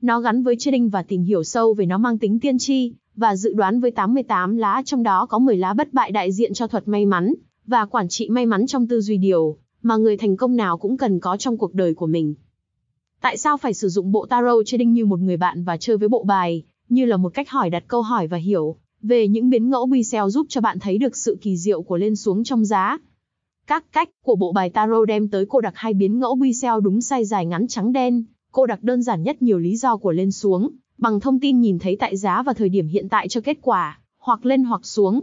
nó gắn với trading và tìm hiểu sâu về nó mang tính tiên tri, và dự đoán với 88 lá trong đó có 10 lá bất bại đại diện cho thuật may mắn, và quản trị may mắn trong tư duy điều, mà người thành công nào cũng cần có trong cuộc đời của mình. Tại sao phải sử dụng bộ tarot trading như một người bạn và chơi với bộ bài, như là một cách hỏi đặt câu hỏi và hiểu về những biến ngẫu bi xeo giúp cho bạn thấy được sự kỳ diệu của lên xuống trong giá. Các cách của bộ bài tarot đem tới cô đặc hai biến ngẫu bi xeo đúng sai dài ngắn trắng đen, Cô đặc đơn giản nhất nhiều lý do của lên xuống, bằng thông tin nhìn thấy tại giá và thời điểm hiện tại cho kết quả, hoặc lên hoặc xuống.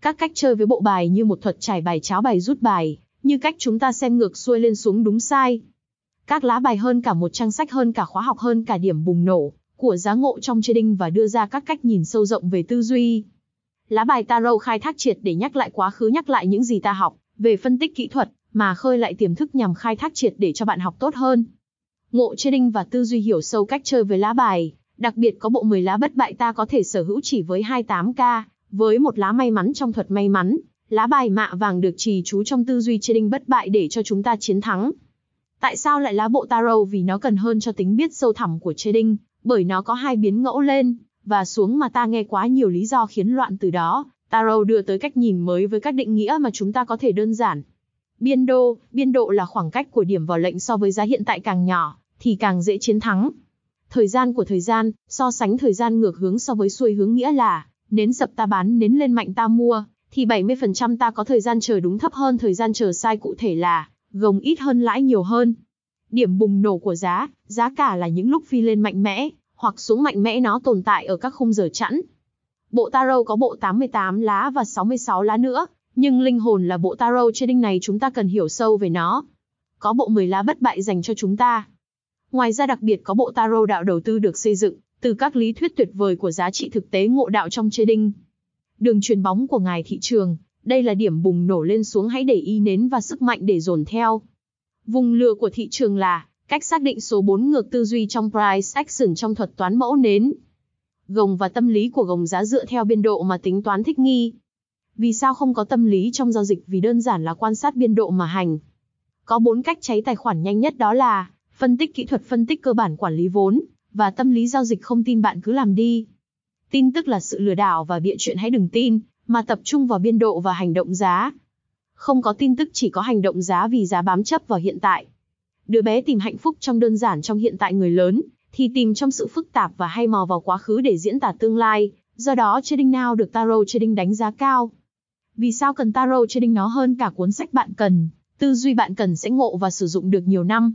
Các cách chơi với bộ bài như một thuật trải bài cháo bài rút bài, như cách chúng ta xem ngược xuôi lên xuống đúng sai. Các lá bài hơn cả một trang sách hơn cả khóa học hơn cả điểm bùng nổ của giá ngộ trong trading và đưa ra các cách nhìn sâu rộng về tư duy. Lá bài tarot khai thác triệt để nhắc lại quá khứ nhắc lại những gì ta học về phân tích kỹ thuật mà khơi lại tiềm thức nhằm khai thác triệt để cho bạn học tốt hơn ngộ trading và tư duy hiểu sâu cách chơi với lá bài. Đặc biệt có bộ 10 lá bất bại ta có thể sở hữu chỉ với 28k, với một lá may mắn trong thuật may mắn, lá bài mạ vàng được trì chú trong tư duy trading bất bại để cho chúng ta chiến thắng. Tại sao lại lá bộ tarot vì nó cần hơn cho tính biết sâu thẳm của trading, bởi nó có hai biến ngẫu lên và xuống mà ta nghe quá nhiều lý do khiến loạn từ đó. Tarot đưa tới cách nhìn mới với các định nghĩa mà chúng ta có thể đơn giản. Biên đô, biên độ là khoảng cách của điểm vào lệnh so với giá hiện tại càng nhỏ, thì càng dễ chiến thắng. Thời gian của thời gian, so sánh thời gian ngược hướng so với xuôi hướng nghĩa là, nến sập ta bán nến lên mạnh ta mua, thì 70% ta có thời gian chờ đúng thấp hơn thời gian chờ sai cụ thể là, gồng ít hơn lãi nhiều hơn. Điểm bùng nổ của giá, giá cả là những lúc phi lên mạnh mẽ, hoặc xuống mạnh mẽ nó tồn tại ở các khung giờ chẵn. Bộ tarot có bộ 88 lá và 66 lá nữa, nhưng linh hồn là bộ tarot trading này chúng ta cần hiểu sâu về nó. Có bộ 10 lá bất bại dành cho chúng ta. Ngoài ra đặc biệt có bộ tarot đạo đầu tư được xây dựng từ các lý thuyết tuyệt vời của giá trị thực tế ngộ đạo trong trading. Đường truyền bóng của ngài thị trường, đây là điểm bùng nổ lên xuống hãy để ý nến và sức mạnh để dồn theo. Vùng lừa của thị trường là cách xác định số 4 ngược tư duy trong price action trong thuật toán mẫu nến. Gồng và tâm lý của gồng giá dựa theo biên độ mà tính toán thích nghi. Vì sao không có tâm lý trong giao dịch vì đơn giản là quan sát biên độ mà hành. Có bốn cách cháy tài khoản nhanh nhất đó là phân tích kỹ thuật phân tích cơ bản quản lý vốn, và tâm lý giao dịch không tin bạn cứ làm đi. Tin tức là sự lừa đảo và bịa chuyện hãy đừng tin, mà tập trung vào biên độ và hành động giá. Không có tin tức chỉ có hành động giá vì giá bám chấp vào hiện tại. Đứa bé tìm hạnh phúc trong đơn giản trong hiện tại người lớn, thì tìm trong sự phức tạp và hay mò vào quá khứ để diễn tả tương lai, do đó trading now được tarot trading đánh giá cao. Vì sao cần tarot trading nó hơn cả cuốn sách bạn cần, tư duy bạn cần sẽ ngộ và sử dụng được nhiều năm